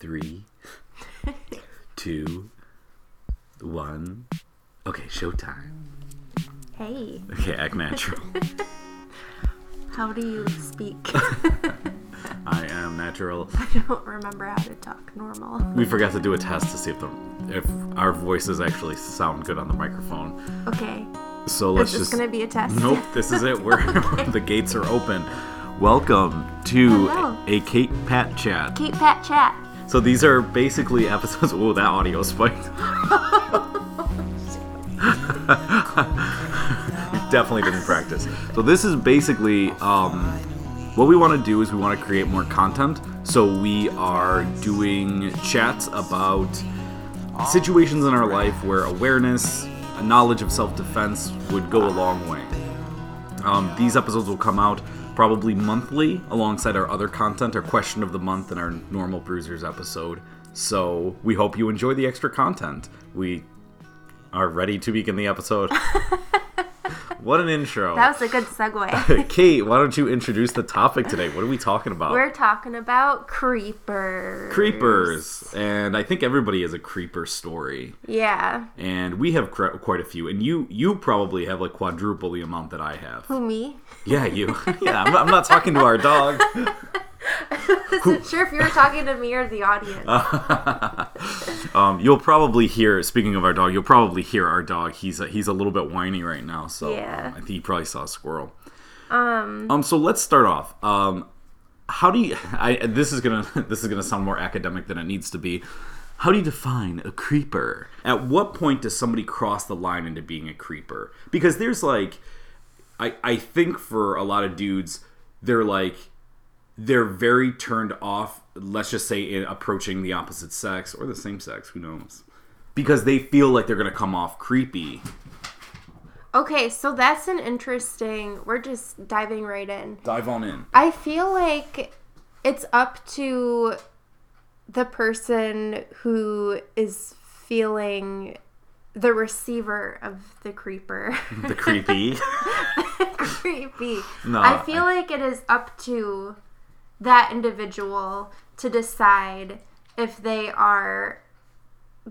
Three, two, one. Okay, showtime. Hey, Okay, act natural. how do you speak? I am natural. I don't remember how to talk normal. We forgot to do a test to see if the if our voices actually sound good on the microphone. Okay, So let's this just. gonna be a test? Nope, this is it. We're the gates are open. Welcome to Hello. a Kate Pat chat. Kate Pat Chat. So these are basically episodes. Oh, that audio spiked. definitely didn't practice. So this is basically um, what we want to do is we want to create more content. So we are doing chats about situations in our life where awareness, a knowledge of self-defense would go a long way. Um, these episodes will come out probably monthly alongside our other content, our question of the month, and our normal Bruisers episode. So we hope you enjoy the extra content. We are ready to begin the episode. what an intro. That was a good segue. Kate, why don't you introduce the topic today? What are we talking about? We're talking about creepers. creepers. And I think everybody has a creeper story. Yeah. And we have cr- quite a few. And you you probably have like quadruple the amount that I have. Who me? Yeah, you. Yeah, I'm I'm not talking to our dog. Wasn't sure if you were talking to me or the audience. Um, you'll probably hear. Speaking of our dog, you'll probably hear our dog. He's a, he's a little bit whiny right now, so Yeah. I think he probably saw a squirrel. um. Um, so let's start off. Um, how do you? I this is gonna this is gonna sound more academic than it needs to be. How do you define a creeper? At what point does somebody cross the line into being a creeper? Because there's like, I I think for a lot of dudes, they're like, they're very turned off. Let's just say in approaching the opposite sex or the same sex. Who knows? Because they feel like they're gonna come off creepy. Okay, so that's an interesting. We're just diving right in. Dive on in. I feel like it's up to the person who is feeling the receiver of the creeper. The creepy. Creepy. No, I feel I- like it is up to that individual to decide if they are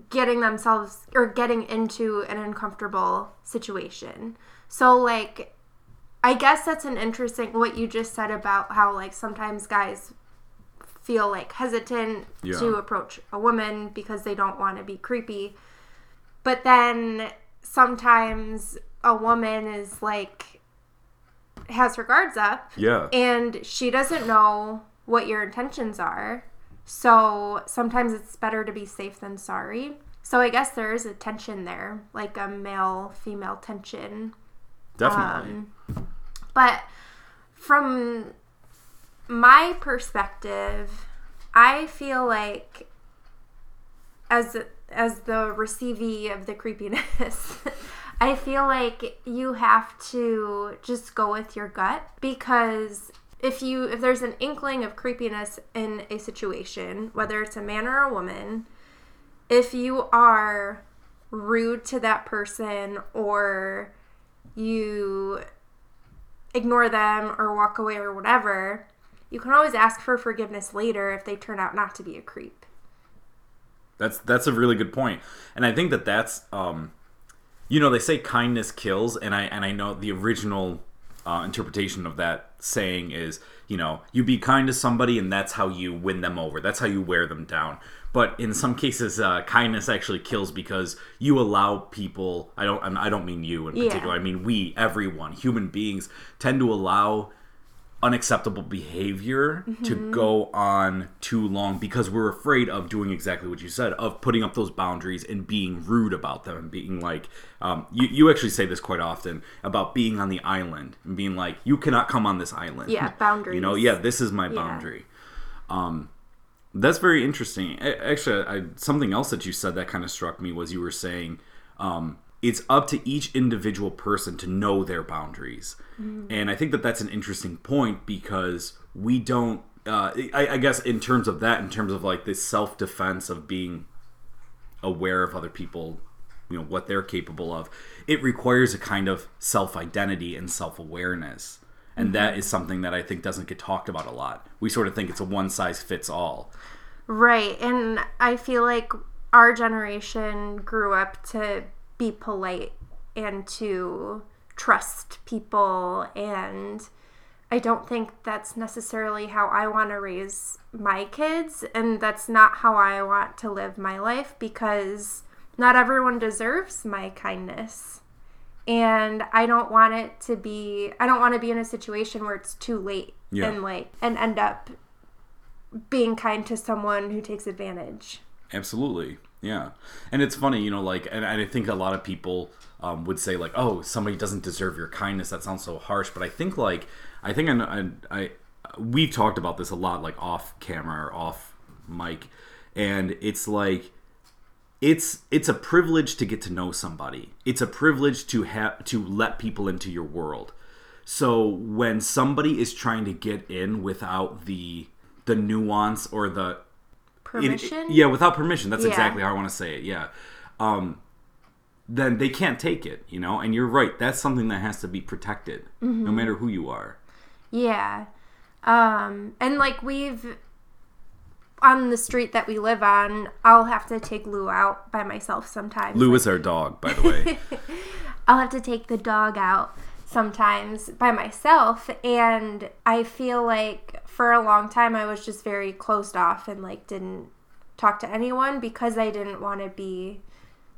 getting themselves or getting into an uncomfortable situation. So like I guess that's an interesting what you just said about how like sometimes guys feel like hesitant Yeah. to approach a woman because they don't want to be creepy. But then sometimes a woman is like has her guards up yeah. and she doesn't know what your intentions are. So sometimes it's better to be safe than sorry. So I guess there is a tension there, like a male female tension. Definitely. Um, but from my perspective, I feel like as as the receivee of the creepiness, I feel like you have to just go with your gut because if you if there's an inkling of creepiness in a situation, whether it's a man or a woman, if you are rude to that person or you ignore them or walk away or whatever, you can always ask for forgiveness later if they turn out not to be a creep. That's that's a really good point, and I think that that's um, you know, they say kindness kills, and I and I know the original uh, interpretation of that saying is you know you be kind to somebody and that's how you win them over. That's how you wear them down. But in some cases, uh, kindness actually kills because you allow people. I don't. I don't mean you in Yeah. particular. I mean we, everyone, human beings, tend to allow unacceptable behavior to go on too long because we're afraid of doing exactly what you said of putting up those boundaries and being rude about them and being like um, you, you actually say this quite often about being on the island and being like you cannot come on this island. Yeah, boundaries you know yeah this is my boundary. Um, that's very interesting. Actually I, something else that you said that kind of struck me was you were saying um, it's up to each individual person to know their boundaries. And i think that that's an interesting point because we don't uh, I, I guess in terms of that in terms of like this self-defense of being aware of other people you know what they're capable of it requires a kind of self-identity and self-awareness. And that is something that i think doesn't get talked about a lot. We sort of think it's a one size fits all Right. And I feel like our generation grew up to be polite and to trust people. And I don't think that's necessarily how I want to raise my kids. And that's not how I want to live my life because not everyone deserves my kindness. And I don't want it to be, I don't want to be in a situation where it's too late Yeah. and like, and end up being kind to someone who takes advantage. Absolutely. Yeah. And it's funny, you know, like, and, I think a lot of people um, would say, like, oh, somebody doesn't deserve your kindness. That sounds so harsh. But I think, like, I think I, I, I we've talked about this a lot, like, off camera or off mic. And it's like, it's it's a privilege to get to know somebody. It's a privilege to have to let people into your world. So when somebody is trying to get in without the the nuance or the it- Permission? yeah, without permission. That's Yeah. exactly how I want to say it. Yeah. Um, then they can't take it, you know. And you're right. That's something that has to be protected, Mm-hmm. no matter who you are. Yeah. Um, and like we've on the street that we live on, I'll have to take Lou out by myself sometimes. Lou is our dog, by the way. I'll have to take the dog out sometimes by myself and I feel like for a long time I was just very closed off and like didn't talk to anyone because I didn't want to be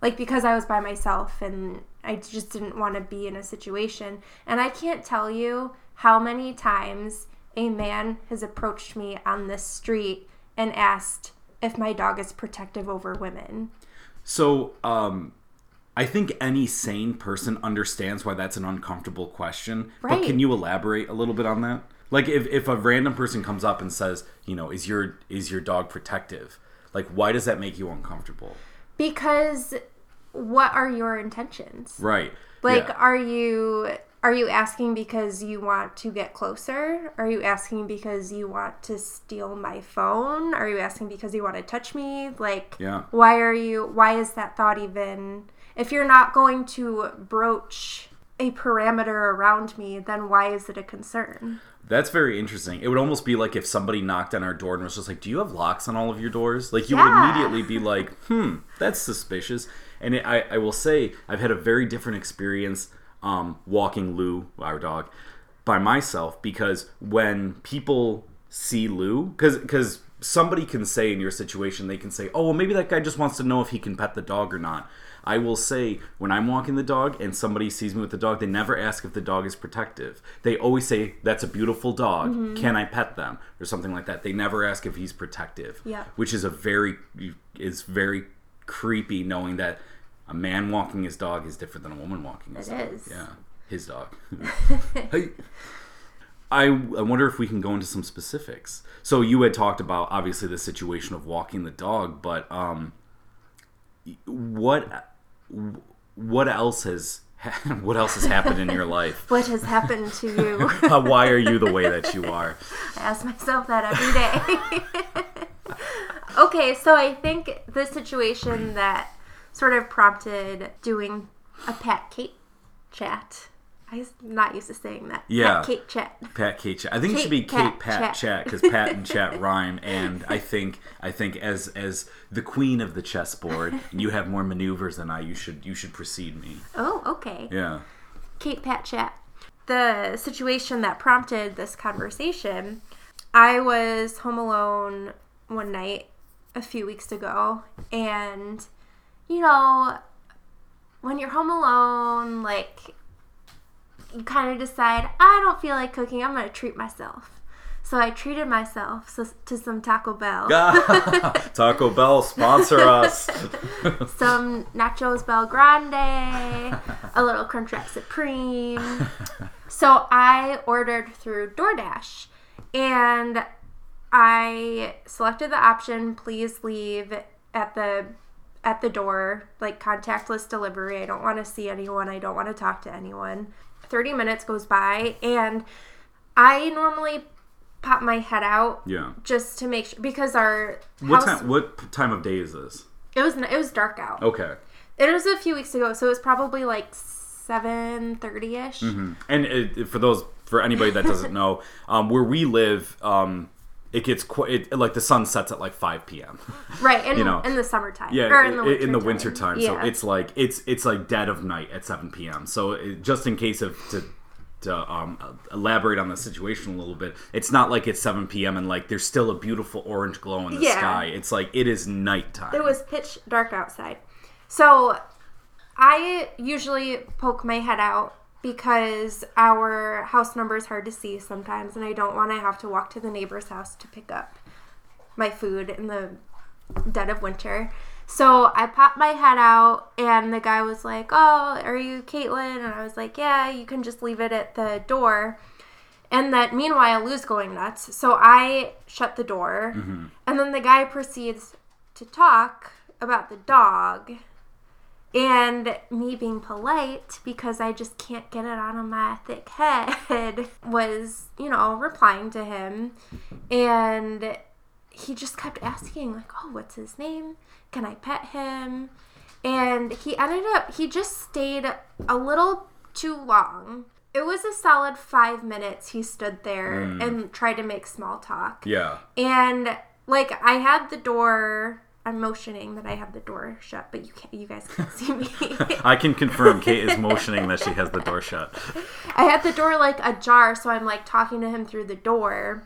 like because I was by myself and I just didn't want to be in a situation and I can't tell you how many times a man has approached me on the street and asked if my dog is protective over women. So, um, I think any sane person understands why that's an uncomfortable question. Right. But can you elaborate a little bit on that? Like, if, if a random person comes up and says, you know, is your is your dog protective? Like, why does that make you uncomfortable? Because what are your intentions? Right. Like Yeah. are you are you asking because you want to get closer? Are you asking because you want to steal my phone? Are you asking because you want to touch me? Like Yeah. why are you why is that thought even if you're not going to broach a parameter around me, then why is it a concern? That's very interesting. It would almost be like if somebody knocked on our door and was just like, "Do you have locks on all of your doors?" Like you Yeah. would immediately be like, "Hmm, that's suspicious." And it, I, I will say, I've had a very different experience um, walking Lou, our dog, by myself because when people see Lou, because because somebody can say in your situation, they can say, "Oh, well, maybe that guy just wants to know if he can pet the dog or not." I will say when I'm walking the dog and somebody sees me with the dog, they never ask if the dog is protective. They always say, "That's a beautiful dog. Can I pet them?" or something like that. They never ask if he's protective. Yeah. Which is a very is very creepy knowing that a man walking his dog is different than a woman walking his It dog. is. Yeah. His dog. hey. I, I wonder if we can go into some specifics. So you had talked about obviously the situation of walking the dog, but um, what what else has what else has happened in your life? What has happened to you? Why are you the way that you are? I ask myself that every day. okay, so I think the situation that sort of prompted doing a Pat Kate chat. I'm not used to saying that. Yeah. Pat Kate chat. Pat Kate Chat. I think it should Kate, be Kate Pat, Pat Chat. Chat because Pat and Chat rhyme, and I think I think as as the queen of the chessboard, you have more maneuvers than I. You should you should precede me. Oh, okay. Yeah. Kate Pat Chat. The situation that prompted this conversation, I was home alone one night a few weeks ago, and you know, when you're home alone, like you kind of decide, I don't feel like cooking, I'm gonna treat myself. So I treated myself to some Taco Bell. Taco Bell sponsor us. some nachos BellGrande, a little Crunchwrap Supreme. So I ordered through DoorDash and I selected the option please leave at the at the door like contactless delivery. I don't want to see anyone. I don't want to talk to anyone. 30 minutes goes by and I normally pop my head out yeah. just to make sure because our What house time? What time of day is this? it was it was dark out. Okay. It was a few weeks ago, so it was probably like seven thirty ish. And it- for those, for anybody that doesn't know, um, where we live, um, it gets quite it, like the sun sets at like 5 p.m. right in, you know. in the summertime Yeah, or in the winter in the time. winter time. yeah. So it's like it's it's like dead of night at 7 p.m. So it, just in case of to to um, elaborate on the situation a little bit, it's not like it's 7 p.m. and like there's still a beautiful orange glow in the Yeah. sky. It's like it is nighttime. It was pitch dark outside. So I usually poke my head out because our house number is hard to see sometimes, and I don't want to have to walk to the neighbor's house to pick up my food in the dead of winter. So I popped my head out, and the guy was like, Oh, are you Caitlin? And I was like, Yeah, you can just leave it at the door. And that meanwhile, Lou's going nuts. So I shut the door. Mm-hmm. And then the guy proceeds to talk about the dog. And me being polite, because I just can't get it out of my thick head, was, you know, replying to him. And he just kept asking, like, oh, what's his name? Can I pet him? And he ended up, he just stayed a little too long. It was a solid five minutes he stood there mm. and tried to make small talk. yeah. And like I had the door I'm motioning that I have the door shut, but you can't you guys can't see me. I can confirm Kate is motioning that she has the door shut. I had the door like ajar, so I'm like talking to him through the door.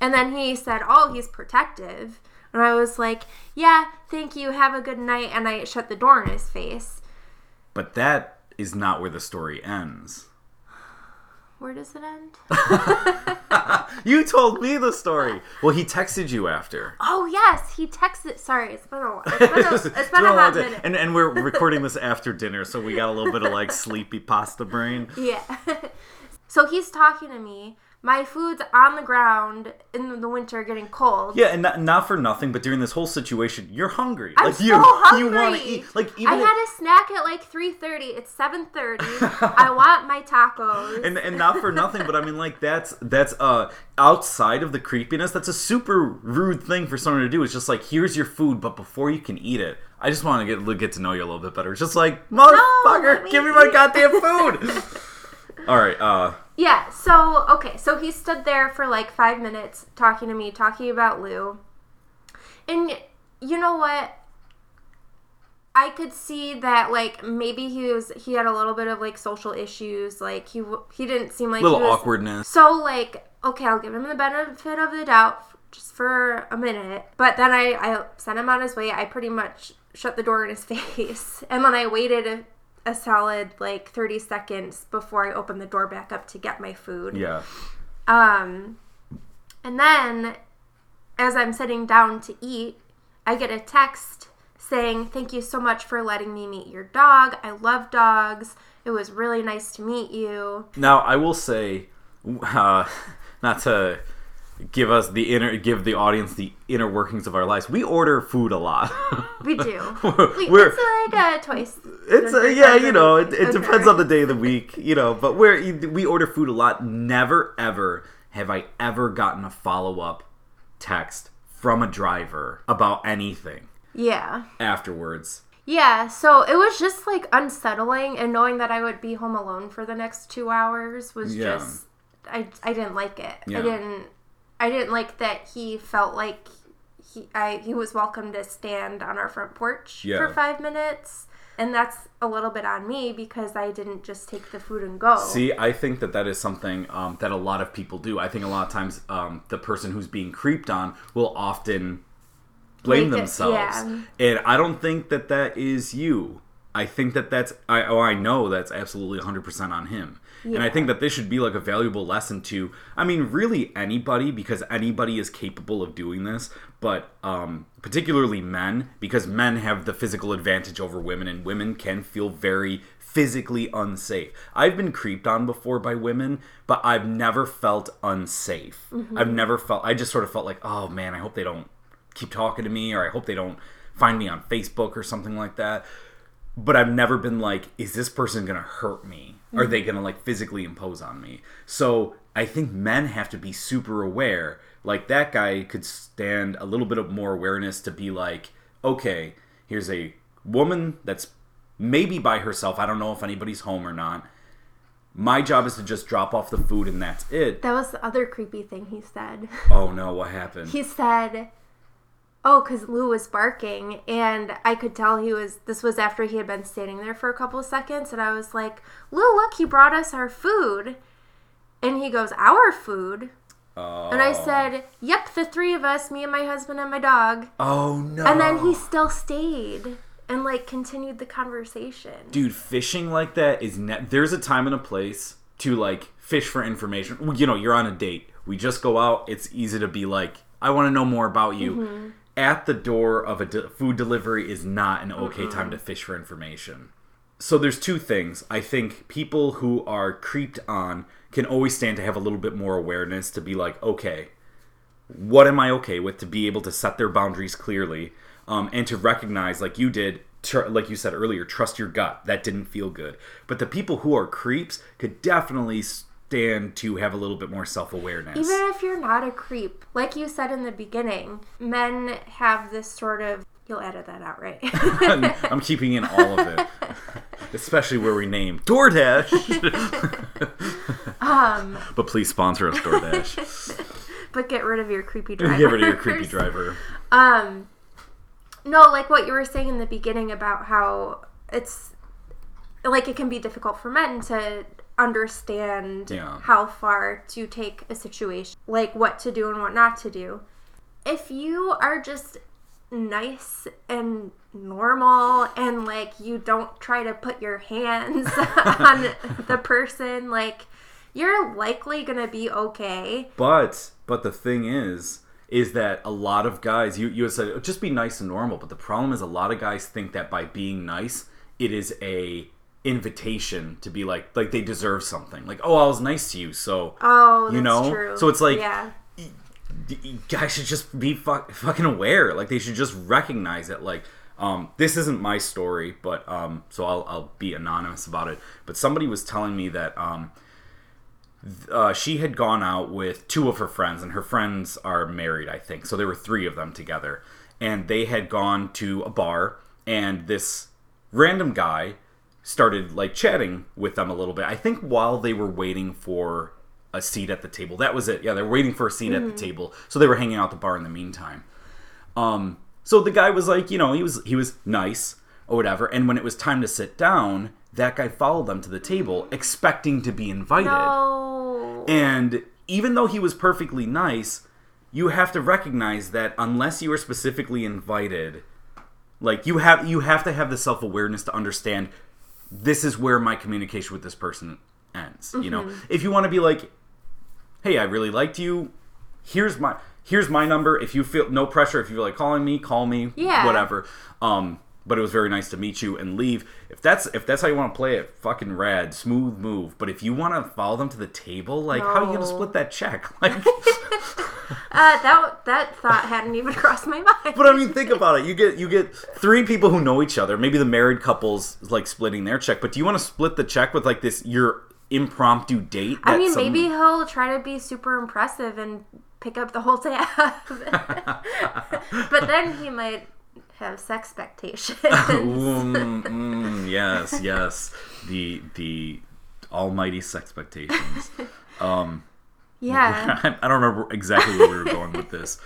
And then he said, Oh, he's protective. And I was like, Yeah, thank you, have a good night. And I shut the door in his face. But that is not where the story ends. Where does it end? You told me the story. Well, he texted you after. Oh, yes, he texted. Sorry, it's been a while. It's been a, it's been It's been a hot day. minute. And and we're recording this after dinner, so we got a little bit of like sleepy pasta brain. Yeah. so he's talking to me. My food's on the ground in the winter getting cold. Yeah, and not, not for nothing, but during this whole situation, you're hungry. I'm like so you, hungry. you want to eat. Like even I had a snack at like 3:30. It's 7:30. I want my tacos. and and not for nothing, but I mean, like that's that's uh outside of the creepiness. That's a super rude thing for someone to do. It's just like here's your food, but before you can eat it, I just want to get get to know you a little bit better. It's just like motherfucker, let me give me my goddamn food. All right, uh, Yeah, so okay, so he stood there for like five minutes talking to me, talking about Lou. And you know what? I could see that like maybe he was he had a little bit of like social issues, like he he didn't seem like little he was, awkwardness. So like okay, I'll give him the benefit of the doubt f- just for a minute. But then I I sent him on his way. I pretty much shut the door in his face, and then I waited a, solid like 30 seconds before I open the door back up to get my food. Yeah, Um, and then as I'm sitting down to eat, I get a text saying, Thank you so much for letting me meet your dog. I love dogs. It was really nice to meet you. Now I will say, uh, not to give us the inner, give the audience the inner workings of our lives. We order food a lot. We do. We, We're- it's like uh, twice. It's uh, yeah, you know, it, it depends on the day of the week, you know. But we're we order food a lot. Never ever have I ever gotten a follow up text from a driver about anything Yeah. afterwards. Yeah, so it was just like unsettling, and knowing that I would be home alone for the next two hours was Yeah. just I I didn't like it. Yeah. I didn't I didn't like that he felt like he I he was welcome to stand on our front porch Yeah. for five minutes, and that's a little bit on me because I didn't just take the food and go. See, I think that that is something um, that a lot of people do. I think a lot of times um, the person who's being creeped on will often blame Make it- themselves, yeah. and I don't think that that is you. I think that that's I oh I know that's absolutely 100% on him. And I think that this should be like a valuable lesson to I mean really anybody because anybody is capable of doing this, but um particularly men because men have the physical advantage over women and women can feel very physically unsafe. I've been creeped on before by women, but I've never felt unsafe. I've never felt I just sort of felt like, "Oh man, I hope they don't keep talking to me or I hope they don't find me on Facebook or something like that." But I've never been like, "Is this person going to hurt me? Are they going to like physically impose on me?" So, I think men have to be super aware. Like that guy could stand a little bit of more awareness to be like, "Okay, here's a woman that's maybe by herself. I don't know if anybody's home or not. My job is to just drop off the food and that's it. That was the other creepy thing he said. Oh no, what happened? He said, "Oh, because Lou was barking, and I could tell he was. This was after he had been standing there for a couple of seconds, and I was like, Lou, look, he brought us our food." And he goes, "Our food." oh. And I said, "Yep, the three of us, me and my husband and my dog." Oh no. And then he still stayed and like continued the conversation. dude fishing like that is ne- there's a time and a place to like fish for information you know you're on a date we just go out it's easy to be like i want to know more about you Mm-hmm. At the door of a de- food delivery is not an okay time to fish for information so there's two things i think people who are creeped on can always stand to have a little bit more awareness to be like okay what am I okay with to be able to set their boundaries clearly um, and to recognize, like you did, tr- like you said earlier, trust your gut. That didn't feel good. But the people who are creeps could definitely stand to have a little bit more self awareness. Even if you're not a creep, like you said in the beginning, men have this sort of. You'll edit that out, right? I'm keeping in all of it, especially where we name DoorDash. um, but please sponsor us, DoorDash. but get rid of your creepy driver. Get rid of your creepy driver. Um, no, like what you were saying in the beginning about how it's like it can be difficult for men to understand Yeah. how far to take a situation, like what to do and what not to do. If you are just nice and normal and like you don't try to put your hands on the person, like you're likely gonna be okay. But but the thing is is that a lot of guys you you said oh, just be nice and normal, but the problem is a lot of guys think that by being nice it is a invitation to be like like they deserve something. Like, "Oh, I was nice to you." So, Oh, you know? true. So it's like yeah. guys should just be fuck, fucking aware. Like they should just recognize it. Like um, this isn't my story, but um, so I'll, I'll be anonymous about it. But somebody was telling me that um, uh, she had gone out with two of her friends, and her friends are married, I think. So there were three of them together, and they had gone to a bar, and this random guy started like chatting with them a little bit. I think while they were waiting for a seat at the table. That was it. Yeah, they were waiting for a seat at the table. So they were hanging out at the bar in the meantime. Um so the guy was like, you know, he was he was nice or whatever, and when it was time to sit down, that guy followed them to the table expecting to be invited. No. And even though he was perfectly nice, you have to recognize that unless you are specifically invited, like you have you have to have the self-awareness to understand this is where my communication with this person ends. You know, if you want to be like, "Hey, I really liked you. Here's my here's my number. If you feel no pressure, if you feel like calling me, call me. Yeah. whatever." Um, but it was very nice to meet you and leave. If that's if that's how you want to play it, fucking rad, smooth move. But if you want to follow them to the table, like how are you gonna split that check? Like, Uh, that that thought hadn't even crossed my mind. but I mean, think about it. You get you get three people who know each other. Maybe the married couples like splitting their check. But do you want to split the check with like this your impromptu date? I mean, some- maybe he'll try to be super impressive and pick up the whole tab. but then he might have sex expectations. Mm, mm, yes, yes. The the almighty sex expectations. Um, yeah. I don't remember exactly where we were going with this.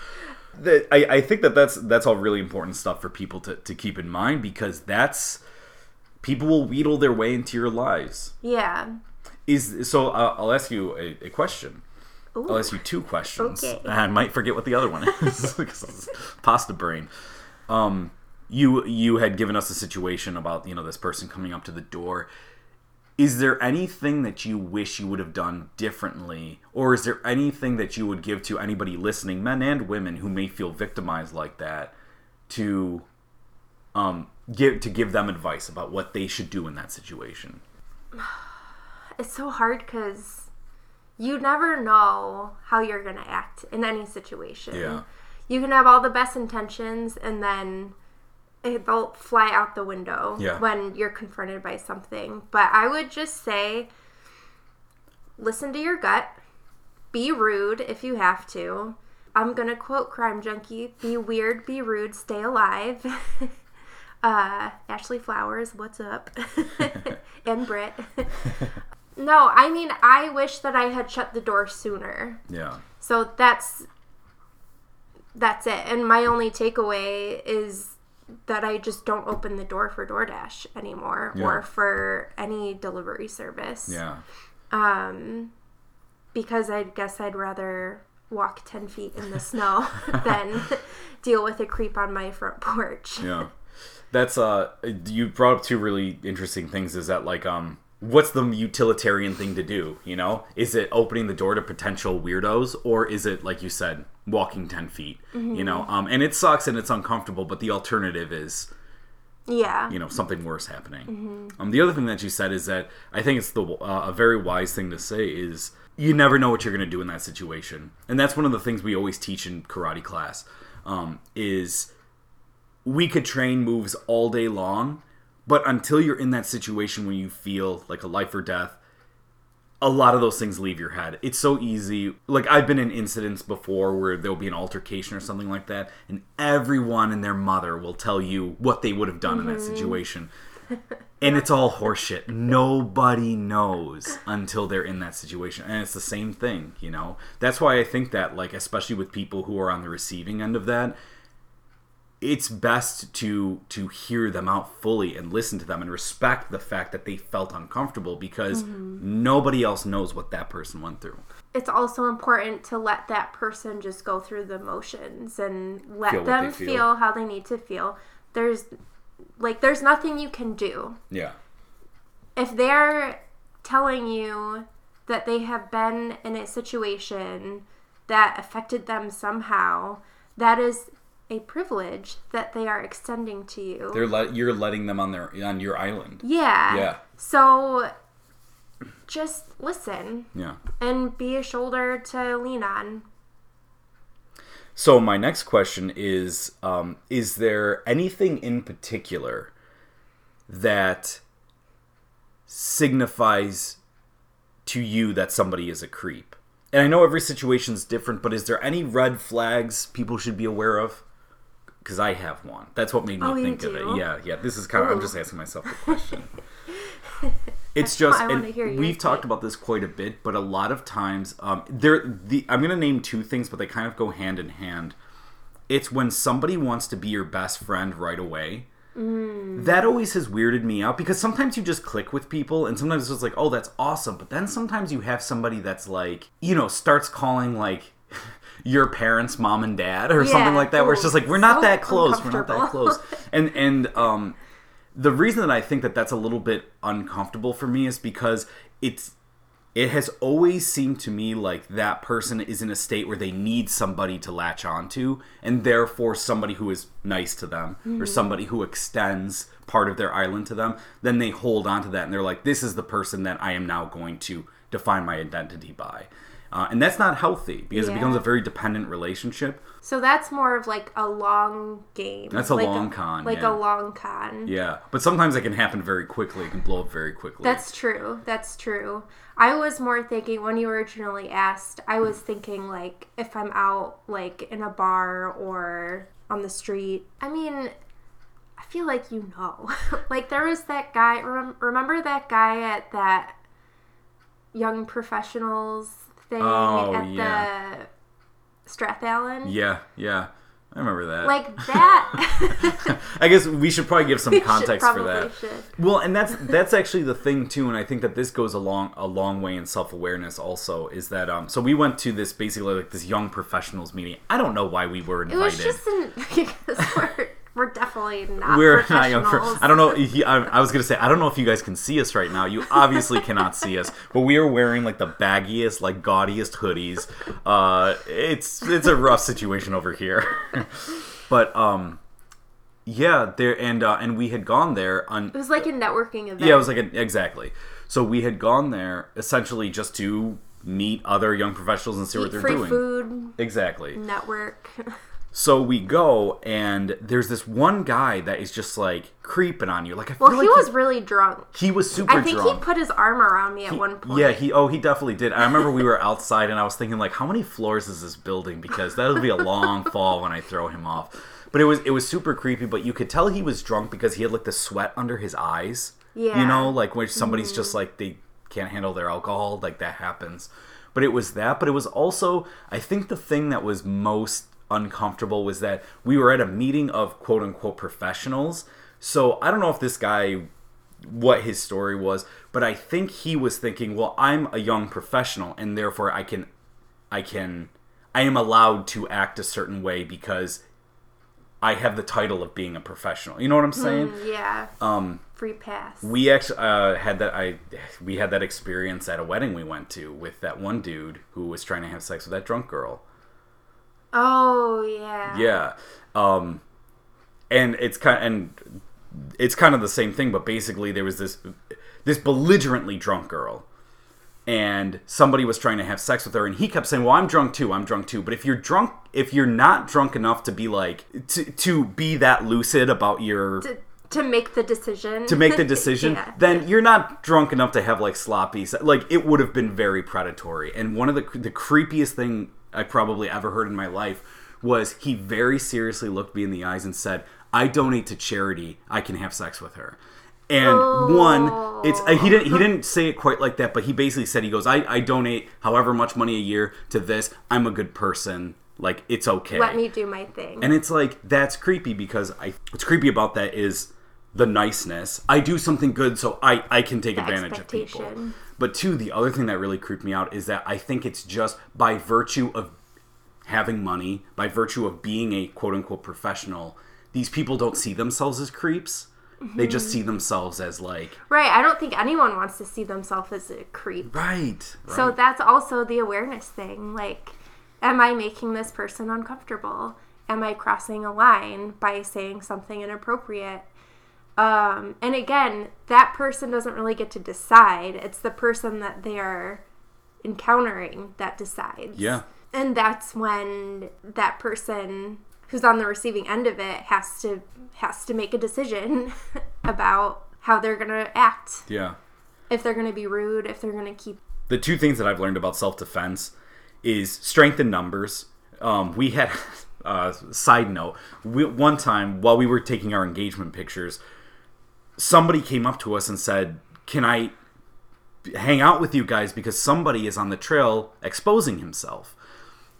The, I, I think that that's that's all really important stuff for people to, to keep in mind because that's people will wheedle their way into your lives. Yeah. Is so uh, I'll ask you a, a question. Ooh. I'll ask you two questions. Okay. I might forget what the other one is. 'cause it's Pasta brain. Um, you you had given us a situation about you know this person coming up to the door. Is there anything that you wish you would have done differently, or is there anything that you would give to anybody listening, men and women, who may feel victimized like that, to um, give to give them advice about what they should do in that situation? It's so hard because you never know how you're going to act in any situation. Yeah. You can have all the best intentions and then they'll fly out the window Yeah. when you're confronted by something. But I would just say listen to your gut, be rude if you have to. I'm going to quote Crime Junkie be weird, be rude, stay alive. uh, Ashley Flowers, what's up? and Brit. No, I mean, I wish that I had shut the door sooner. Yeah. So that's that's it. And my only takeaway is that I just don't open the door for DoorDash anymore Yeah. or for any delivery service. Yeah. Um, because I guess I'd rather walk 10 feet in the snow than deal with a creep on my front porch. Yeah. That's uh you brought up two really interesting things is that like um what's the utilitarian thing to do, you know? Is it opening the door to potential weirdos or is it like you said walking 10 feet, you know? Um and it sucks and it's uncomfortable, but the alternative is Yeah. you know something worse happening. Um, the other thing that you said is that I think it's the uh, a very wise thing to say is you never know what you're going to do in that situation, and that's one of the things we always teach in karate class. Um, is we could train moves all day long, but until you're in that situation when you feel like a life or death, a lot of those things leave your head. It's so easy. Like I've been in incidents before where there'll be an altercation or something like that, and everyone and their mother will tell you what they would have done in that mm-hmm. situation. And it's all horseshit. Nobody knows until they're in that situation. And it's the same thing, you know? That's why I think that, like, especially with people who are on the receiving end of that, it's best to to hear them out fully and listen to them and respect the fact that they felt uncomfortable because mm-hmm. nobody else knows what that person went through. It's also important to let that person just go through the motions and let Feel them feel. feel. how they need to feel. There's like there's nothing you can do. Yeah. if they're telling you that they have been in a situation that affected them somehow, that is a privilege that they are extending to you. They're let you're letting them on their on your island. yeah. Yeah. So just listen Yeah. and be a shoulder to lean on. So my next question is: um, Is there anything in particular that signifies to you that somebody is a creep? And I know every situation is different, but is there any red flags people should be aware of? Because I have one. That's what made me Oh, think of it. Yeah, yeah. This is kind of. I'm just asking myself the question. It's just, and we've talked about this quite a bit, but a lot of times, um, there. The I'm gonna name two things, but they kind of go hand in hand. It's when somebody wants to be your best friend right away. Mm. That always has weirded me out because sometimes you just click with people, and sometimes it's just like, oh, that's awesome. But then sometimes you have somebody that's like, you know, starts calling like your parents mom and dad or something like that, where it's just like we're not So that close, we're not that close, and and um the reason that I think that that's a little bit uncomfortable for me is because it's it has always seemed to me like that person is in a state where they need somebody to latch onto and therefore somebody who is nice to them or somebody who extends part of their island to them then they hold on to that and they're like this is the person that I am now going to define my identity by uh, and that's not healthy because it becomes a very dependent relationship So that's more of like a long game. That's a Like long con, Like yeah. a long con. yeah but sometimes it can happen very quickly it can blow up very quickly That's true. That's true. I was more thinking when you originally asked, I was thinking like if I'm out like in a bar or on the street. I mean, I feel like you know. like there was that guy, rem- remember that guy at that young professionals thing Oh, at yeah. the Strathallan? Yeah, yeah. I remember that. Like that. I guess we should probably give some context for that. should. Well, and that's that's actually the thing too, and I think that this goes a long a long way in self awareness. Also, is that um? So we went to this basically like this young professionals meeting. I don't know why we were invited. It was just an, because we're, we're definitely not we're not young. Professionals. I don't know. he- I, I was gonna say I don't know if you guys can see us right now. You obviously cannot see us, but we are wearing like the baggiest, like gaudiest hoodies. Uh, it's it's a rough situation over here, but um, yeah, there and uh, and we had gone there on It was like a networking event. yeah, it was like an, exactly. So we had gone there essentially just to meet other young professionals and see what they're free doing. food, Exactly. network. So we go, and there's this one guy that is just like creeping on you. Like I feel Well, like he was really drunk. he was super drunk. I think drunk. he put his arm around me at one point. Yeah, he oh he definitely did. I remember we were outside and I was thinking like how many floors is this building because that'll be a long fall when I throw him off. But it was it was super creepy, but you could tell he was drunk because he had like the sweat under his eyes. Yeah. You know, like when somebody's just mm. like they can't handle their alcohol. Like that happens. But it was that. But it was also, I think, the thing that was most uncomfortable was that we were at a meeting of quote unquote professionals. So I don't know if this guy what his story was, but I think he was thinking, well, I'm a young professional and therefore I can I can I am allowed to act a certain way because I have the title of being a professional. You know what I'm saying? Mm, yeah. Um Free pass. we actually uh, had that I we had that experience at a wedding we went to with that one dude who was trying to have sex with that drunk girl. Oh yeah. Yeah. Um and it's kind and it's kind of the same thing but basically there was this this belligerently drunk girl and somebody was trying to have sex with her and he kept saying well i'm drunk too i'm drunk too but if you're drunk if you're not drunk enough to be like to, to be that lucid about your To, to make the decision. to make the decision, Yeah. then you're not drunk enough to have like sloppy. Like it would have been very predatory. And one of the the creepiest thing I probably ever heard in my life was he very seriously looked me in the eyes and said, "I donate to charity. I can have sex with her." And one, it's uh, he didn't he didn't say it quite like that, but he basically said he goes, "I I donate however much money a year to this. I'm a good person. Like it's okay." Let me do my thing. And it's like that's creepy because I what's creepy about that is the niceness. I do something good so I I can take The advantage of people. But two, the other thing that really creeped me out is that I think it's just by virtue of having money, by virtue of being a quote unquote professional, these people don't see themselves as creeps. They just Mm-hmm. see themselves as like right. I don't think anyone wants to see themselves as a creep. right. right. So that's also the awareness thing. Like, am I making this person uncomfortable? Am I crossing a line by saying something inappropriate? Um, and again, that person doesn't really get to decide. It's the person that they are encountering that decides. yeah. And that's when that person who's on the receiving end of it has to has to make a decision about how they're going to act. Yeah. If they're going to be rude, if they're going to keep the two things that I've learned about self defense is strength in numbers. Um, we had, uh, side note, we, one time while we were taking our engagement pictures, somebody came up to us and said, Can I hang out with you guys because somebody is on the trail exposing himself?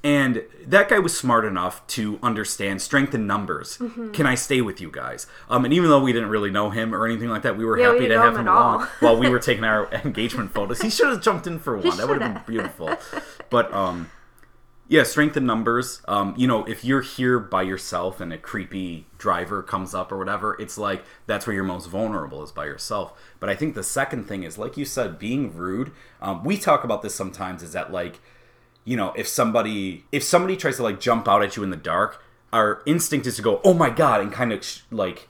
And that guy was smart enough to understand strength in numbers. Mm-hmm. Can I stay with you guys? Um, and even though we didn't really know him or anything like that, we were Yeah, we happy to have him him along while we were taking our engagement photos. He should have jumped in for one. That would have been beautiful. But um, yeah, strength in numbers. Um, you know, if you're here by yourself and a creepy driver comes up or whatever, it's like that's where you're most vulnerable is by yourself. But I think the second thing is, like you said, being rude. Um, we talk about this sometimes. Is that like, you know, if somebody if somebody tries to like jump out at you in the dark, our instinct is to go, oh my god, and kind of sh- like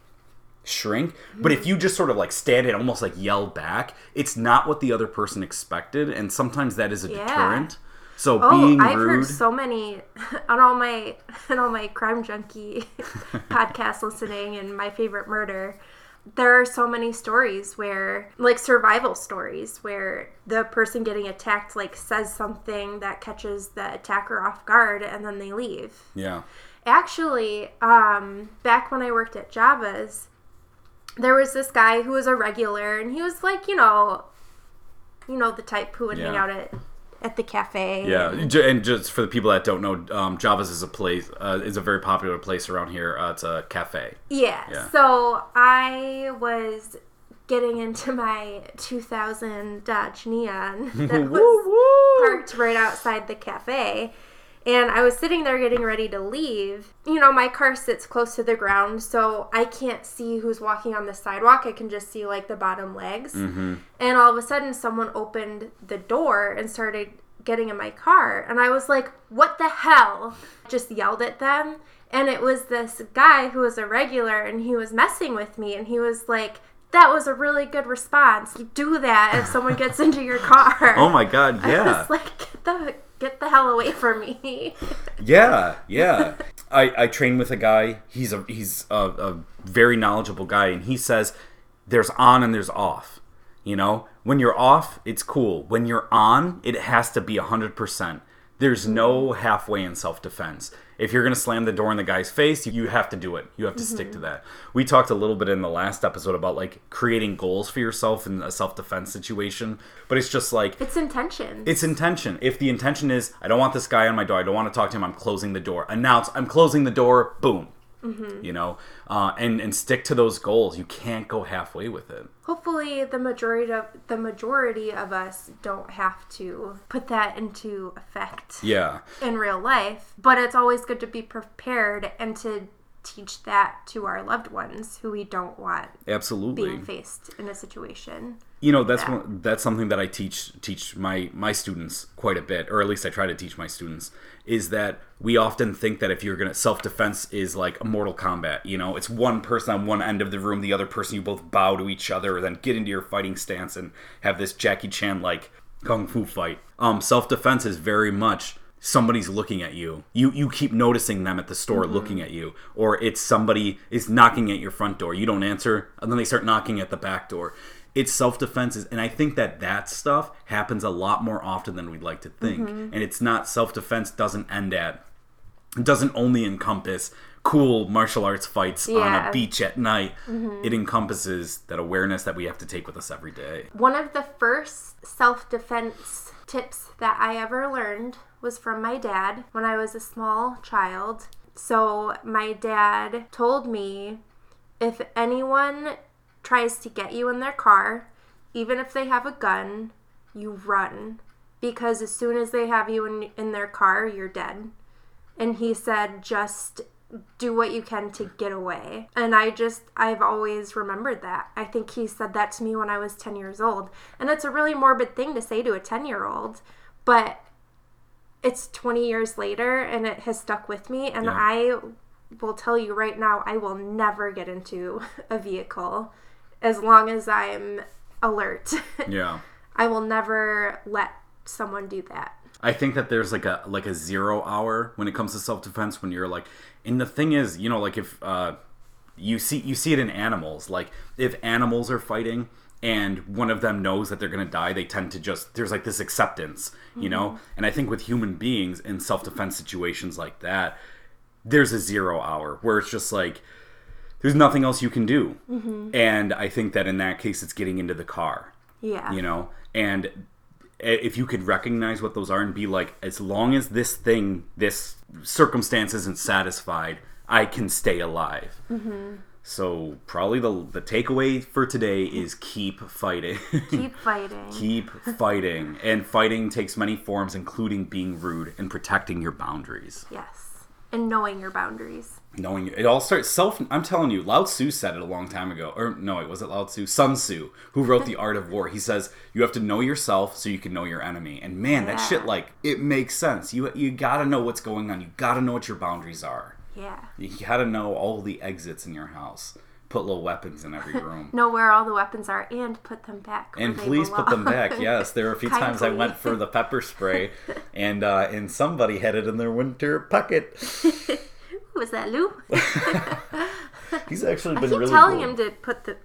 shrink. But if you just sort of like stand and almost like yell back, it's not what the other person expected, and sometimes that is a Yeah. deterrent. So Oh, being I've rude, heard so many on all my on all my crime junkie podcast listening and my favorite murder. There are so many stories where like survival stories where the person getting attacked like says something that catches the attacker off guard and then they leave. yeah, Actually, um, back when I worked at Java's, there was this guy who was a regular, and he was like, you know, you know, the type who would hang out at at the cafe. yeah. and- just for the people that don't know, um, Java's is a place uh, is a very popular place around here. Uh, it's a cafe. yeah. Yeah. So I was getting into my 2000 Dodge Neon that was parked right outside the cafe. And I was sitting there getting ready to leave. You know, my car sits close to the ground, so I can't see who's walking on the sidewalk. I can just see like the bottom legs. Mm-hmm. And all of a sudden, someone opened the door and started getting in my car. And I was like, what the hell? Just yelled at them. And it was this guy who was a regular and he was messing with me. And he was like, that was a really good response. You do that if someone gets into your car. Oh my god, yeah. I was like, get the, get the hell away from me. Yeah, yeah. I, I train with a guy. He's a he's a, a very knowledgeable guy, and he says there's on and there's off. You know, when you're off, it's cool. When you're on, it has to be hundred percent. There's no halfway in self defense. If you're going to slam the door in the guy's face, you have to do it. You have to stick to mm-hmm. that. We talked a little bit in the last episode about like creating goals for yourself in a self defense situation, but it's just like It's intention. it's intention. If the intention is, I don't want this guy on my door, I don't want to talk to him, I'm closing the door. Announce, I'm closing the door, boom. You know, uh, and and stick to those goals. You can't go halfway with it. Hopefully, the majority of the majority of us don't have to put that into effect Yeah, in real life. But it's always good to be prepared and to teach that to our loved ones who we don't want absolutely. being faced in a situation. you know that's that. one, that's something that I teach teach my my students quite a bit, or at least I try to teach my students. Is that we often think that if you're gonna self defense is like a Mortal Kombat You know, it's one person on one end of the room, the other person you both bow to each other, then get into your fighting stance and have this Jackie Chan like kung fu fight. Um, self defense is very much somebody's looking at you. You you keep noticing them at the store mm-hmm. looking at you, or it's somebody is knocking at your front door. You don't answer, and then they start knocking at the back door. It's self defense, and I think that that stuff happens a lot more often than we'd like to think. Mm-hmm. And it's not self defense doesn't end at it doesn't only encompass cool martial arts fights on a beach at night. Mm-hmm. It encompasses that awareness that we have to take with us every day. One of the first self defense tips that I ever learned was from my dad when I was a small child. So, my dad told me if anyone tries to get you in their car, even if they have a gun, you run. Because as soon as they have you in, in their car, you're dead. And he said, just do what you can to get away. And I just, I've always remembered that. I think he said that to me when I was 10 years old. And it's a really morbid thing to say to a 10 year old, but it's 20 years later and it has stuck with me. And Yeah. I will tell you right now, I will never get into a vehicle as long as I'm alert. Yeah. I will never let someone do that. I think that there's like a like a zero hour when it comes to self defense when you're like and the thing is, you know, like if uh you see you see it in animals, like if animals are fighting and one of them knows that they're gonna die, they tend to just there's like this acceptance, you know? And I think with human beings in self defense situations like that, there's a zero hour where it's just like there's nothing else you can do. And I think that in that case it's getting into the car Yeah. you know and if you could recognize what those are and be like as long as this thing this circumstance isn't satisfied i can stay alive Mm-hmm. So probably the the takeaway for today is keep fighting. Keep fighting. keep fighting. And fighting takes many forms including being rude and protecting your boundaries. Yes. And knowing your boundaries. knowing it all starts self i'm telling you lao tzu said it a long time ago or no it wasn't lao tzu sun tzu who wrote the art of war. He says you have to know yourself so you can know your enemy. And man that shit like it makes sense. You you gotta know what's going on. You gotta know what your boundaries are Yeah. you gotta know all the exits in your house put little weapons in every room Know where all the weapons are and put them back. and please put them back. Yes, there were a few times I went for the pepper spray, and uh, and somebody had it in their winter pocket. Who was that Lou? He's actually been I keep really telling cool. him to put the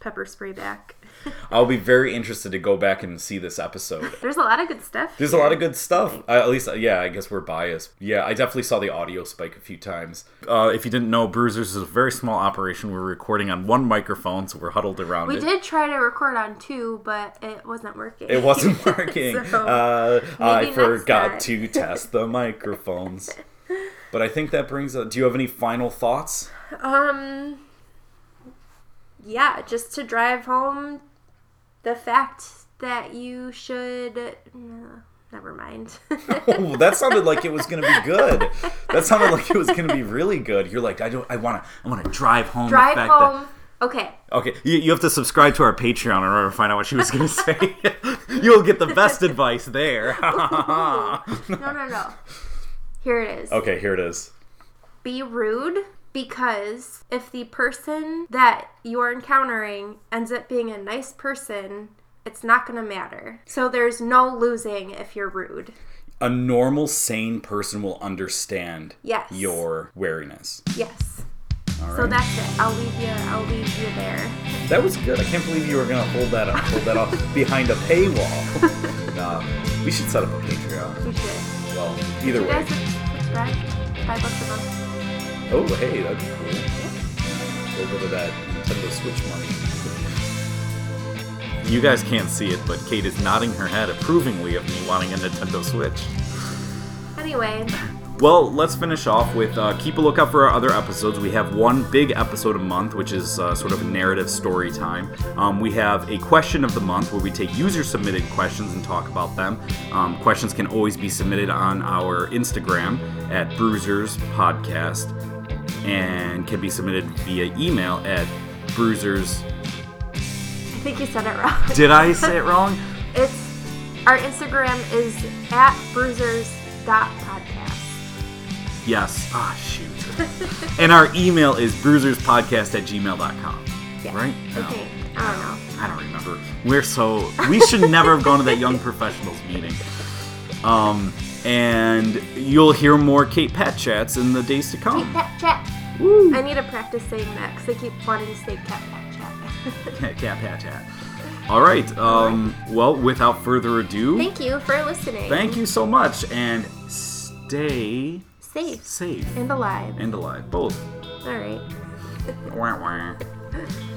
pepper spray back. I'll be very interested to go back and see this episode. There's a lot of good stuff. There's a lot of good stuff. Uh, at least, yeah, I guess we're biased. Yeah, I definitely saw the audio spike a few times. Uh, if you didn't know, Bruisers is a very small operation. We're recording on one microphone, so we're huddled around We it. did try to record on two, but it wasn't working. It wasn't working. So, uh, I forgot to test the microphones. But I think that brings. Uh, do you have any final thoughts? Um. Yeah, just to drive home the fact that you should. Uh, never mind. Oh, that sounded like it was going to be good. That sounded like it was going to be really good. You're like, I don't. I want to. I want to drive home. drive home. Okay. Okay, you, you have to subscribe to our Patreon in order to find out what she was going to say. You'll get the best advice there. No, no, no. Here it is. okay, here it is. Be rude because if the person that you are encountering ends up being a nice person, it's not going to matter. So there's no losing if you're rude. A normal, sane person will understand Yes. your wariness. Yes. All right. So that's it. I'll leave you. I'll leave you there. That was good. I can't believe you were gonna hold that up, hold that up behind a paywall. nah, we should set up a Patreon. We should. Well, Either you way. guys subscribe? Five bucks a month. Oh, hey, that'd be cool. A little bit of that Nintendo Switch money. You guys can't see it, but Kate is nodding her head approvingly of me wanting a Nintendo Switch. Anyway, Well, let's finish off with uh, keep a lookout for our other episodes. We have one big episode a month, which is uh, sort of a narrative story time. Um, we have a question of the month where we take user submitted questions and talk about them. Um, questions can always be submitted on our Instagram at Bruisers Podcast and can be submitted via email at Bruisers. I think you said it wrong. Did I say it wrong? It's our Instagram is at bruisers.podcast. Yes. Ah, shoot. and our email is bruiserspodcast at gmail.com. Yeah. Right? No. Okay. I don't know. I don't remember. We're so we should never have gone to that young professionals meeting. Um, and you'll hear more Kate Pat chats in the days to come. Kate pat chat. Woo! I need to practice saying that because I keep wanting to say cat pat chat. Cat Cat Pat chat. All right. Um, well, without further ado, Thank you for listening. thank you so much, and stay Safe safe and alive. and alive, both. All right. Wah, wah.